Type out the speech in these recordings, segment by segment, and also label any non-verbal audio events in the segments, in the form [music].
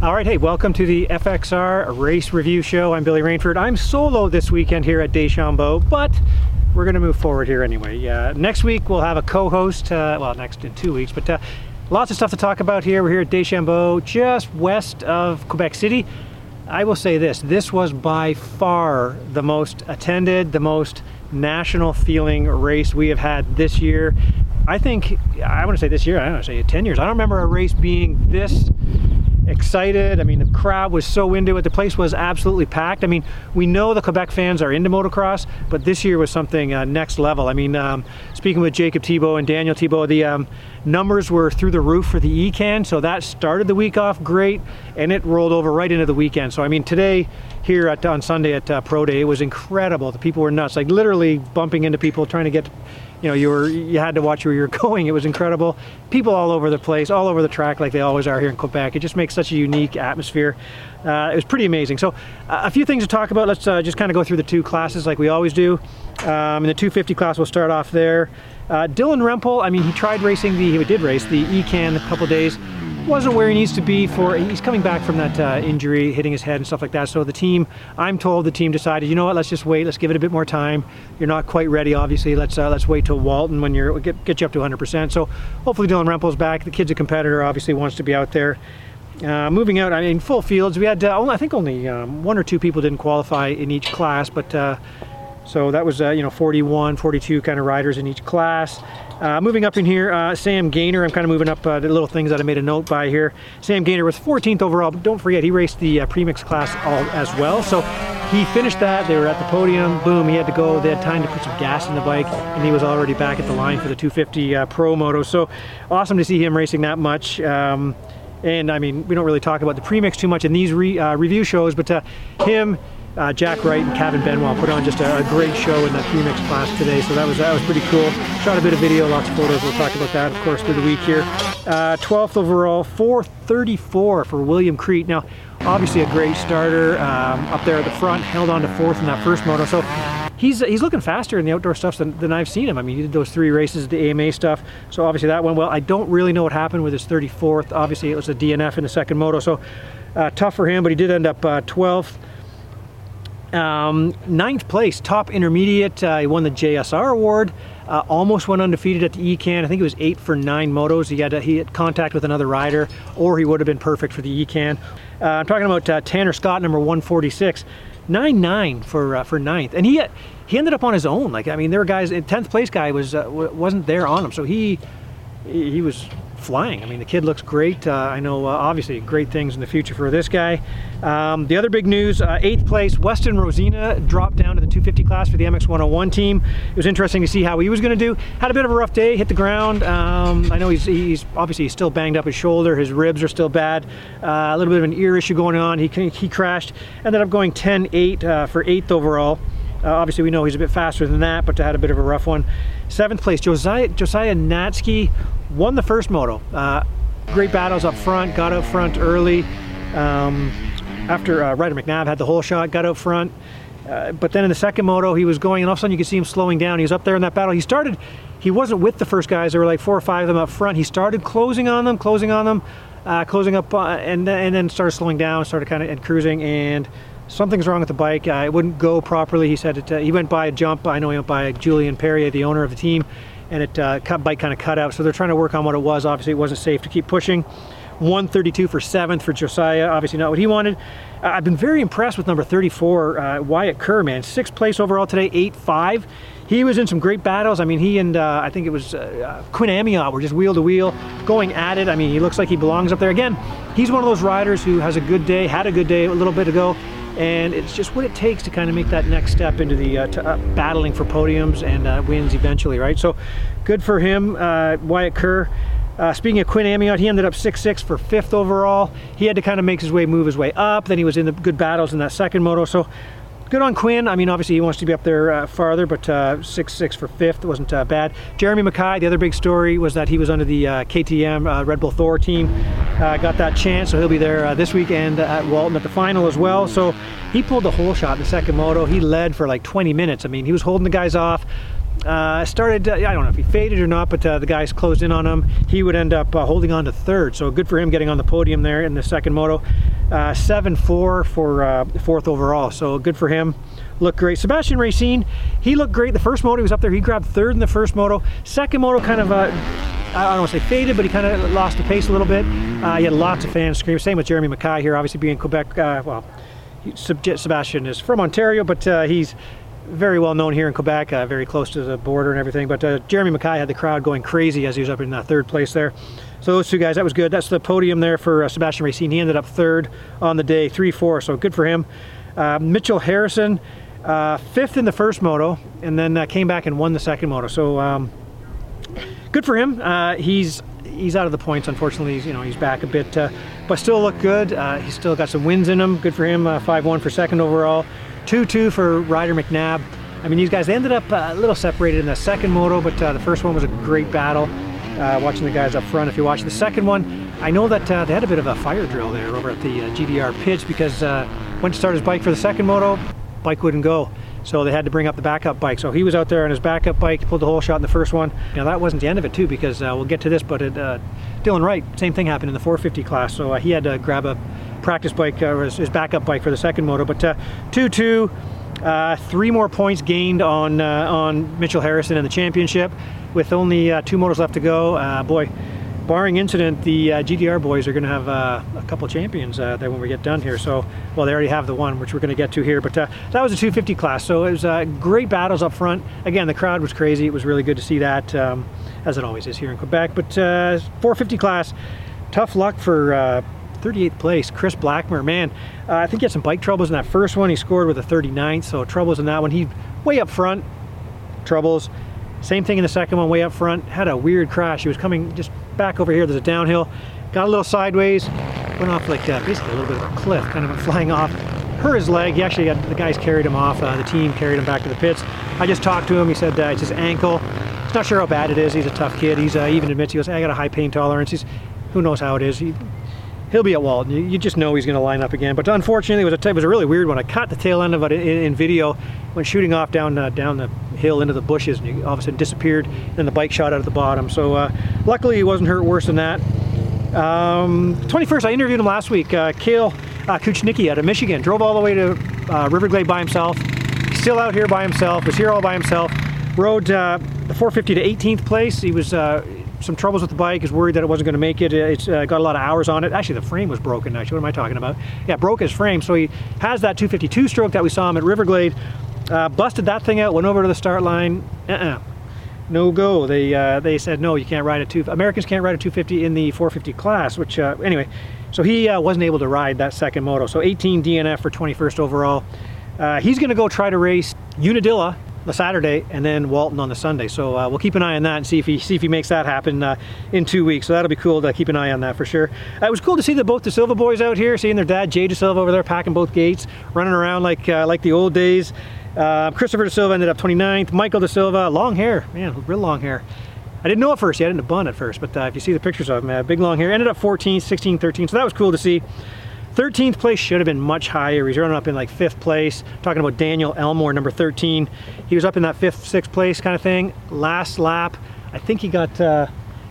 All right, hey, welcome to the FXR Race Review Show. I'm Billy Rainford. I'm solo this weekend here at Deschambault, but we're going to move forward here anyway. Uh, next week we'll have a co-host, uh, well, next in two weeks, but uh, lots of stuff to talk about here. We're here at Deschambault, just west of Quebec City. I will say this, this was by far the most attended, the most national feeling race we have had this year. I think, I want to say this year, I don't want to say 10 years. I don't remember a race being this excited. I mean, the crowd was so into it. The place was absolutely packed. I mean, we know the Quebec fans are into motocross, but this year was something uh, next level. I mean, um, speaking with Jacob Thibault and Daniel Thibault, the um, numbers were through the roof for the ECAN, so that started the week off great, and it rolled over right into the weekend. So, I mean, today here at, on Sunday at uh, Pro Day, it was incredible. The people were nuts, like literally bumping into people, trying to get you know you were you had to watch where you were [laughs] going. It was incredible. People all over the place all over the track like they always are here in quebec. It just makes such a unique atmosphere. Uh, it was pretty amazing. So uh, a few things to talk about. Let's uh, just kind of go through the two classes like we always do. Um, in the 250 class we'll start off there. Uh, dylan rempel i mean he tried racing the he did race the ecan a couple days wasn't where he needs to be for he's coming back from that uh, injury hitting his head and stuff like that. So the team i'm told the team decided you know what let's just wait let's give it a bit more time. You're not quite ready obviously. Let's uh, let's wait till walton when you're get, get you up to 100 percent. So hopefully dylan rempel's back. The kid's a competitor obviously wants to be out there. Uh, moving out, I mean, full fields. We had, uh, I think, only um, one or two people didn't qualify in each class, but uh, so that was, uh, you know, 41, 42 kind of riders in each class. Uh, moving up in here, uh, Sam Gaynor. I'm kind of moving up uh, the little things that I made a note by here. Sam Gaynor was 14th overall, but don't forget he raced the uh, premix class all as well. So he finished that. They were at the podium. Boom, he had to go. They had time to put some gas in the bike, and he was already back at the line for the 250 uh, Pro Moto. So awesome to see him racing that much. Um, and I mean, we don't really talk about the premix too much in these re, review shows, but him uh, Jack Wright and Kevin Benoit put on just a, a, great show in the premix class today, so that was that was pretty cool. Shot a bit of video, lots of photos. We'll talk about that, of course, through the week here. Uh, 12th overall, 434 for William Crete. Now, obviously a great starter um, up there at the front, held on to fourth in that first moto. So he's he's looking faster in the outdoor stuff than, than I've seen him. I mean, he did those three races, the AMA stuff. So obviously that went well. I don't really know what happened with his 34th. Obviously it was a DNF in the second moto, so uh, tough for him. But he did end up uh, 12th. Um, ninth place, top intermediate. Uh, he won the JSR award. Uh, almost went undefeated at the ECAN. I think it was eight for nine motos. He had he had contact with another rider, or he would have been perfect for the ECAN. Uh, I'm talking about uh, Tanner Scott, number 146, nine nine for uh, for ninth, and he he ended up on his own. Like I mean, there were guys. 10th place guy was uh, wasn't there on him, so he he was flying. I mean, the kid looks great. Uh, I know, uh, obviously, great things in the future for this guy. Um, the other big news, uh, eighth place, Westen Wrozyna dropped down to the 250 class for the MX101 team. It was interesting to see how he was going to do. Had a bit of a rough day, hit the ground. Um, I know he's, he's obviously he's still banged up his shoulder. His ribs are still bad. Uh, a little bit of an ear issue going on. He, he crashed. Ended up going 10-8 uh, for eighth overall. Uh, obviously, we know he's a bit faster than that, but had a bit of a rough one. Seventh place, Josiah, Josiah Natzke won the first moto. Uh, great battles up front, got out front early. Um, after uh, Ryder McNabb had the whole shot, got out front. Uh, but then in the second moto, he was going, and all of a sudden you could see him slowing down. He was up there in that battle. He started, he wasn't with the first guys. There were like four or five of them up front. He started closing on them, closing on them, uh, closing up, uh, and, and then started slowing down, started kind of and cruising, and something's wrong with the bike. Uh, it wouldn't go properly. He said it, uh, he went by a jump. I know he went by Julian Perrier, the owner of the team, and it uh, cut, bike kind of cut out. So they're trying to work on what it was. Obviously, it wasn't safe to keep pushing. 132 for seventh for Josiah, obviously not what he wanted. Uh, I've been very impressed with number 34, uh, Wyatt Kerr, man. Sixth place overall today, 8-5. He was in some great battles. I mean, he and uh, I think it was uh, Quinn Amyotte were just wheel to wheel, going at it. I mean, he looks like he belongs up there. Again, he's one of those riders who has a good day, had a good day a little bit ago, and it's just what it takes to kind of make that next step into the uh, to, uh, battling for podiums and uh, wins eventually, right? So good for him, uh, Wyatt Kerr. Uh, speaking of Quinn Amyotte, he ended up 6-6 for fifth overall. He had to kind of make his way, move his way up. Then he was in the good battles in that second moto. So good on Quinn. I mean, obviously he wants to be up there uh, farther, but 6-6 uh, for fifth wasn't uh, bad. Jeremy Mackay, the other big story was that he was under the uh, KTM uh, Red Bull Thor team. got that chance, so he'll be there this weekend at Walton at the final as well. So he pulled the whole shot in the second moto. He led for like 20 minutes. I mean, he was holding the guys off Uh, started, uh, I don't know if he faded or not, but uh, the guys closed in on him. He would end up uh, holding on to third, so good for him getting on the podium there in the second moto. 7-4 for fourth overall, so good for him. Looked great. Sebastian Racine, he looked great. The first moto, he was up there. He grabbed third in the first moto. Second moto, kind of, I don't want to say faded, but he kind of lost the pace a little bit. he had lots of fans screaming. Same with Jeremy Mackay here, obviously being Quebec. well, Sebastian is from Ontario, but uh, he's very well known here in Quebec, uh, very close to the border and everything. But uh, Jeremy Mackay had the crowd going crazy as he was up in third place there. So those two guys, that was good. That's the podium there for uh, Sebastian Racine. He ended up third on the day, 3-4, so good for him. Uh, Mitchell Harrison, uh, fifth in the first moto, and then came back and won the second moto. So um, good for him. he's he's out of the points, unfortunately. He's, you know, he's back a bit, but still look good. he's still got some wins in him. Good for him. 5-1 for second overall. 2-2 for Ryder McNabb. I mean, these guys, they ended up uh, a little separated in the second moto, but uh, the first one was a great battle. Uh, watching the guys up front, if you watch the second one, I know that uh, they had a bit of a fire drill there over at the uh, GDR pitch because uh, went to start his bike for the second moto, bike wouldn't go. So they had to bring up the backup bike. So he was out there on his backup bike, pulled the whole shot in the first one. Now that wasn't the end of it too, because we'll get to this, but it, Dylan Wright, same thing happened in the 450 class. So he had to grab a practice bike, or his, his, backup bike for the second moto. But 2-2, uh, three more points gained on uh, on Mitchell Harrison in the championship, with only uh, two motos left to go. Uh, boy, barring incident, the uh, GDR boys are going to have uh, a couple champions there when we get done here. So, well, they already have the one, which we're going to get to here. But that was a 250 class, so it was great battles up front. Again, the crowd was crazy. It was really good to see that, um, as it always is here in Quebec. But 450 class, tough luck for 38th place, Chris Blackmer. Man, uh, I think he had some bike troubles in that first one. He scored with a 39th, so troubles in that one. He way up front, troubles. Same thing in the second one, way up front. Had a weird crash. He was coming just back over here. There's a downhill. Got a little sideways. Went off like uh, basically a little bit of a cliff, kind of flying off. Hurt his leg. He actually got, the guys carried him off. Uh, the team carried him back to the pits. I just talked to him. He said it's his ankle. He's not sure how bad it is. He's a tough kid. He's uh, even admits he goes, I got a high pain tolerance. He's, who knows how it is. He, he'll be at Walton. You, you just know he's going to line up again. But unfortunately, it was a, it was a really weird one. I caught the tail end of it in, in video when shooting off down uh, down the hill into the bushes, and he all of a sudden disappeared. Then the bike shot out at the bottom. So uh, luckily, he wasn't hurt worse than that. Um, 21st, I interviewed him last week. Uh, Kale uh, Kuchnicki out of Michigan drove all the way to uh, Riverglade by himself. Still out here by himself. Was here all by himself. Rode uh, the 450 to 18th place. He was uh, some troubles with the bike, is worried that it wasn't going to make it. It's uh, got a lot of hours on it. Actually, the frame was broken, actually. What am I talking about? Yeah, broke his frame. So he has that 252 stroke that we saw him at Riverglade. Uh, busted that thing out, went over to the start line. Uh-uh. No go. They uh, they said, no, you can't ride a two. Americans can't ride a 250 in the 450 class, which, uh, anyway. So he uh, wasn't able to ride that second moto. So 18 DNF for 21st overall. Uh, he's going to go try to race Unadilla the Saturday and then Walton on the Sunday. So uh, we'll keep an eye on that and see if he see if he makes that happen uh, in two weeks. So that'll be cool to keep an eye on that for sure. Uh, it was cool to see the both the Silva boys out here, seeing their dad Jay De Silva over there packing both gates, running around like uh, like the old days. Uh, Christopher De Silva ended up 29th. Michael De Silva, long hair, man, real long hair. I didn't know at first, he had it in a bun at first, but uh, if you see the pictures of him, big long hair, ended up 14th, 16th, 13th, so that was cool to see. 13th place should have been much higher. He's running up in like fifth place. Talking about Daniel Elmore, number 13. He was up in that fifth, sixth place kind of thing. Last lap, I think he got uh,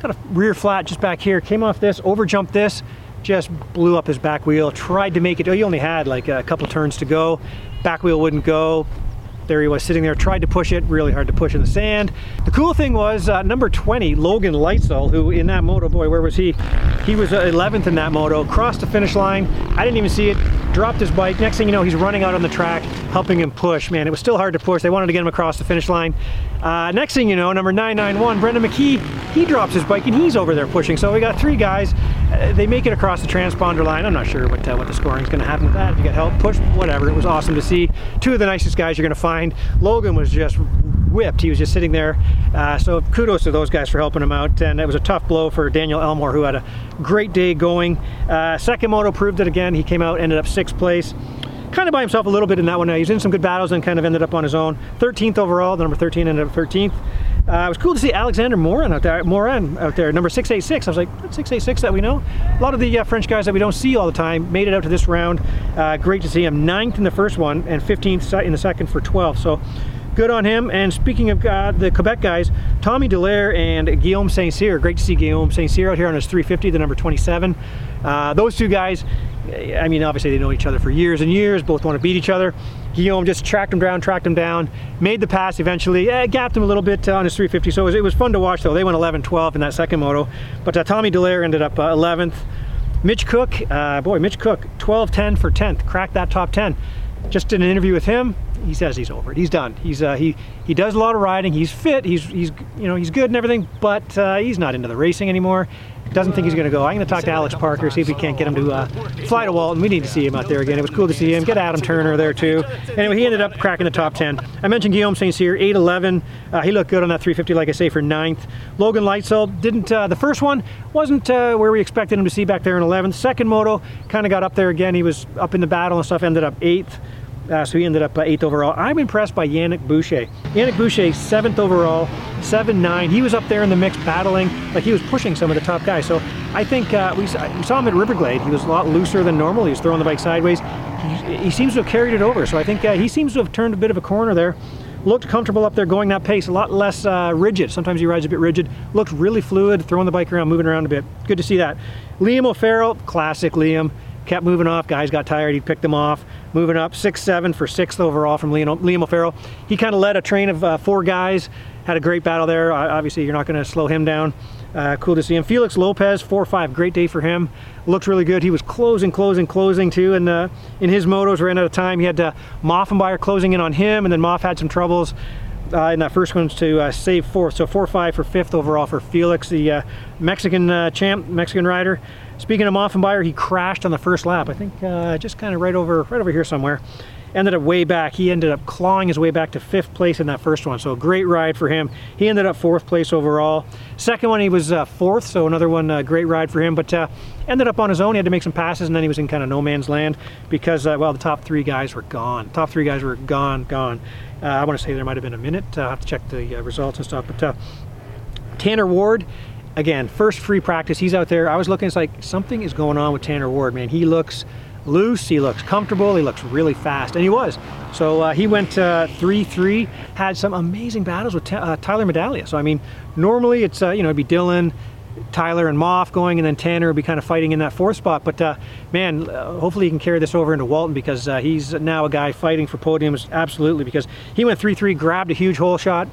got a rear flat just back here. Came off this, over jumped this, just blew up his back wheel. Tried to make it. Oh, he only had like a couple turns to go. Back wheel wouldn't go there he was sitting there, tried to push it, really hard to push in the sand. The cool thing was uh, number 20, Logan Leitzel, who in that moto, boy, where was he? He was 11th uh, in that moto, crossed the finish line. I didn't even see it, dropped his bike. Next thing you know, he's running out on the track, helping him push. Man, it was still hard to push. They wanted to get him across the finish line. Uh, next thing you know, number 991, Brendan McKee, he drops his bike and he's over there pushing. So we got three guys. Uh, they make it across the transponder line. I'm not sure what, uh, what the scoring is going to happen with that. If you get help, push, whatever. It was awesome to see. Two of the nicest guys you're going to find. Logan was just whipped. He was just sitting there. Uh, so kudos to those guys for helping him out. And it was a tough blow for Daniel Elmore, who had a great day going. Uh, second moto proved it again. He came out, ended up sixth place kind of by himself a little bit in that one. He was in some good battles and kind of ended up on his own. 13th overall, the number 13 ended up 13th. Uh, it was cool to see Alexander Morin out there, Morin out there, number 686. I was like, 686 that we know? A lot of the uh, French guys that we don't see all the time made it out to this round. Uh, great to see him. Ninth in the first one and 15th in the second for 12. So good on him. And speaking of uh, the Quebec guys, Tommy Dallaire and Guillaume St. Cyr. Great to see Guillaume St. Cyr out here on his 350, the number 27. Uh, those two guys, I mean, obviously they know each other for years and years, both want to beat each other. Guillaume just tracked him down, tracked him down, made the pass eventually, eh, gapped him a little bit uh, on his 350. So it was, it was, fun to watch though. They went 11-12 in that second moto, but uh, Tommy Dallaire ended up 11th. Uh, Mitch Cook, uh, boy, Mitch Cook, 12-10 for 10th, cracked that top 10. Just did an interview with him. He says he's over it. He's done. He's uh, he he does a lot of riding. He's fit. He's he's you know he's good and everything, but uh, he's not into the racing anymore. Doesn't think he's going to go. I'm going to talk to Alex Parker, see if we can't get him to uh, fly to Walton. We need to see him out there again. It was cool to see him. Get Adam Turner there too. Anyway, he ended up cracking the top 10. I mentioned Guillaume St. Cyr, 8'11". Uh, he looked good on that 350, like I say, for ninth. Logan Leitzel didn't. Uh, the first one wasn't uh, where we expected him to see back there in 11th. Second moto kind of got up there again. He was up in the battle and stuff. Ended up eighth. Uh, so he ended up uh, eighth overall. I'm impressed by Yannick Boucher. Yannick Boucher, seventh overall, seven nine. He was up there in the mix battling, like he was pushing some of the top guys. So I think uh, we, saw, we, saw, him at Riverglade. He was a lot looser than normal. He was throwing the bike sideways. He, he seems to have carried it over. So I think uh, he seems to have turned a bit of a corner there. Looked comfortable up there going that pace, a lot less uh, rigid. Sometimes he rides a bit rigid. Looked really fluid, throwing the bike around, moving around a bit. Good to see that. Liam O'Farrell, classic Liam kept moving off. Guys got tired. He picked them off. Moving up, six seven for sixth overall from Liam, Liam O'Farrell. He kind of led a train of uh, four guys. Had a great battle there. Obviously, you're not going to slow him down. Uh, cool to see him. Felix Lopez, four five. Great day for him. Looks really good. He was closing, closing, closing too. And uh, in his motos, ran out of time. He had uh, Moffenbauer closing in on him, and then Moff had some troubles. Uh, in that first one to uh, save fourth. So 4-5 for fifth overall for Felix, the uh, Mexican uh, champ, Mexican rider. Speaking of Moffenbauer, he crashed on the first lap. I think uh, just kind of right over, right over here somewhere. Ended up way back. He ended up clawing his way back to fifth place in that first one. So great ride for him. He ended up fourth place overall. Second one, he was uh, fourth. So another one, uh, great ride for him. But uh, ended up on his own. He had to make some passes, and then he was in kind of no man's land because, uh, well, the top three guys were gone. Top three guys were gone, gone. Uh, I want to say there might have been a minute. I have to check the results and stuff. But Tanner Ward again, first free practice, he's out there. I was looking, it's like something is going on with Tanner Ward, man. He looks loose, he looks comfortable, he looks really fast, and he was. So uh, he went 3-3, uh, had some amazing battles with uh, Tyler Medaglia. So I mean, normally it's, uh, you know, it'd be Dylan, Tyler and Moff going, and then Tanner would be kind of fighting in that fourth spot. But uh, man, uh, hopefully he can carry this over into Walton because uh, he's now a guy fighting for podiums, absolutely, because he went 3-3, grabbed a huge hole shot,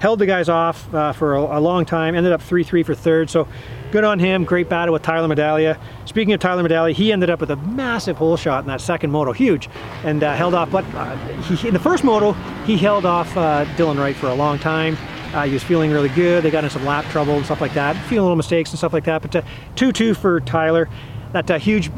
held the guys off uh, for a, a, long time, ended up 3-3 for third, so good on him, great battle with Tyler Medaglia. Speaking of Tyler Medaglia, he ended up with a massive hole shot in that second moto, huge, and uh, held off, but uh, he, in the first moto, he held off uh, Dylan Wright for a long time. Uh, he was feeling really good, they got in some lap trouble and stuff like that, a few little mistakes and stuff like that, but 2-2 uh, for Tyler. That huge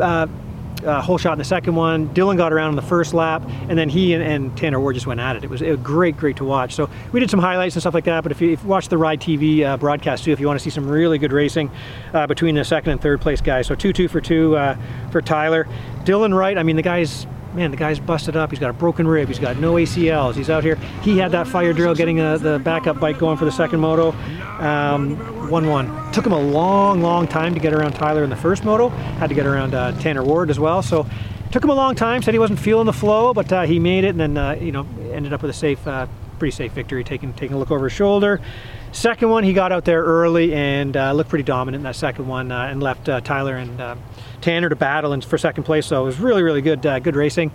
uh, hole shot in the second one. Dylan got around in the first lap, and then he and, and Tanner Ward just went at it. It was, was, great, great to watch. So we did some highlights and stuff like that. But if you, if you watch the Ride TV uh, broadcast too, if you want to see some really good racing uh, between the second and third place guys, so two two for two uh, for Tyler. Dylan Wright. I mean, the guy's man, the guy's busted up. He's got a broken rib. He's got no ACLs. He's out here. He had that fire drill getting uh, the backup bike going for the second moto. Um, 1-1. Took him a long, long time to get around Tyler in the first moto. Had to get around uh, Tanner Ward as well. So took him a long time. Said he wasn't feeling the flow, but uh, he made it and then, uh, you know, ended up with a safe, uh, pretty safe victory, taking, taking a look over his shoulder. Second one, he got out there early and uh, looked pretty dominant in that second one uh, and left Tyler and Tanner to battle and for second place. So it was really, really good, good racing.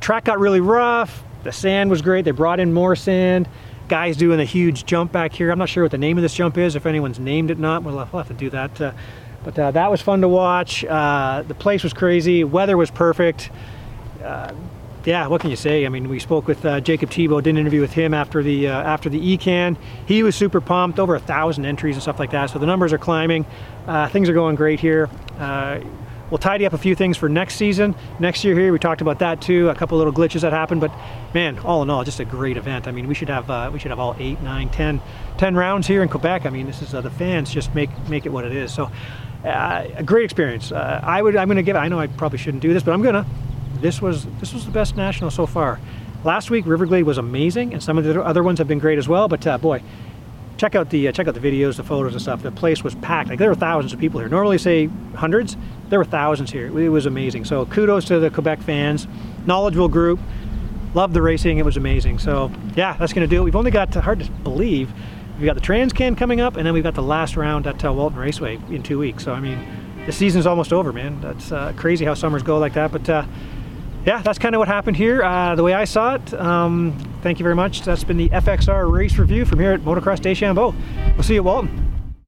track got really rough. The sand was great. They brought in more sand guys doing a huge jump back here. I'm not sure what the name of this jump is, if anyone's named it not. We'll, we'll have to do that. Uh, but uh, that was fun to watch. Uh, the place was crazy. Weather was perfect. Uh, yeah, what can you say? I mean, we spoke with uh, Jacob Thibault, did an interview with him after the uh, after the ECAN. He was super pumped, over a thousand entries and stuff like that. So the numbers are climbing. things are going great here. We'll tidy up a few things for next season. Next year here, we talked about that too. A couple little glitches that happened, but man, all in all, just a great event. I mean, we should have uh, we should have all eight, nine, ten, ten rounds here in Quebec. I mean, this is uh, the fans just make make it what it is. So, uh, a great experience. Uh, I would I'm going to give. I know I probably shouldn't do this, but I'm gonna. This was this was the best national so far. Last week, Riverglade was amazing, and some of the other ones have been great as well. But uh, boy, check out the uh, check out the videos, the photos and stuff. The place was packed. Like there were thousands of people here. Normally say hundreds, there were thousands here. It was amazing. So kudos to the Quebec fans, knowledgeable group. Loved the racing. It was amazing. So yeah, that's to do it. We've only got hard to believe. We've got the Transcan coming up, and then we've got the last round at uh, Walton Raceway in two weeks. So I mean, the season's almost over, man. That's uh, crazy how summers go like that. But uh, yeah, that's kind of what happened here, uh, the way I saw it. Um, thank you very much. That's been the FXR race review from here at Motocross Deschambault. We'll see you at Walton.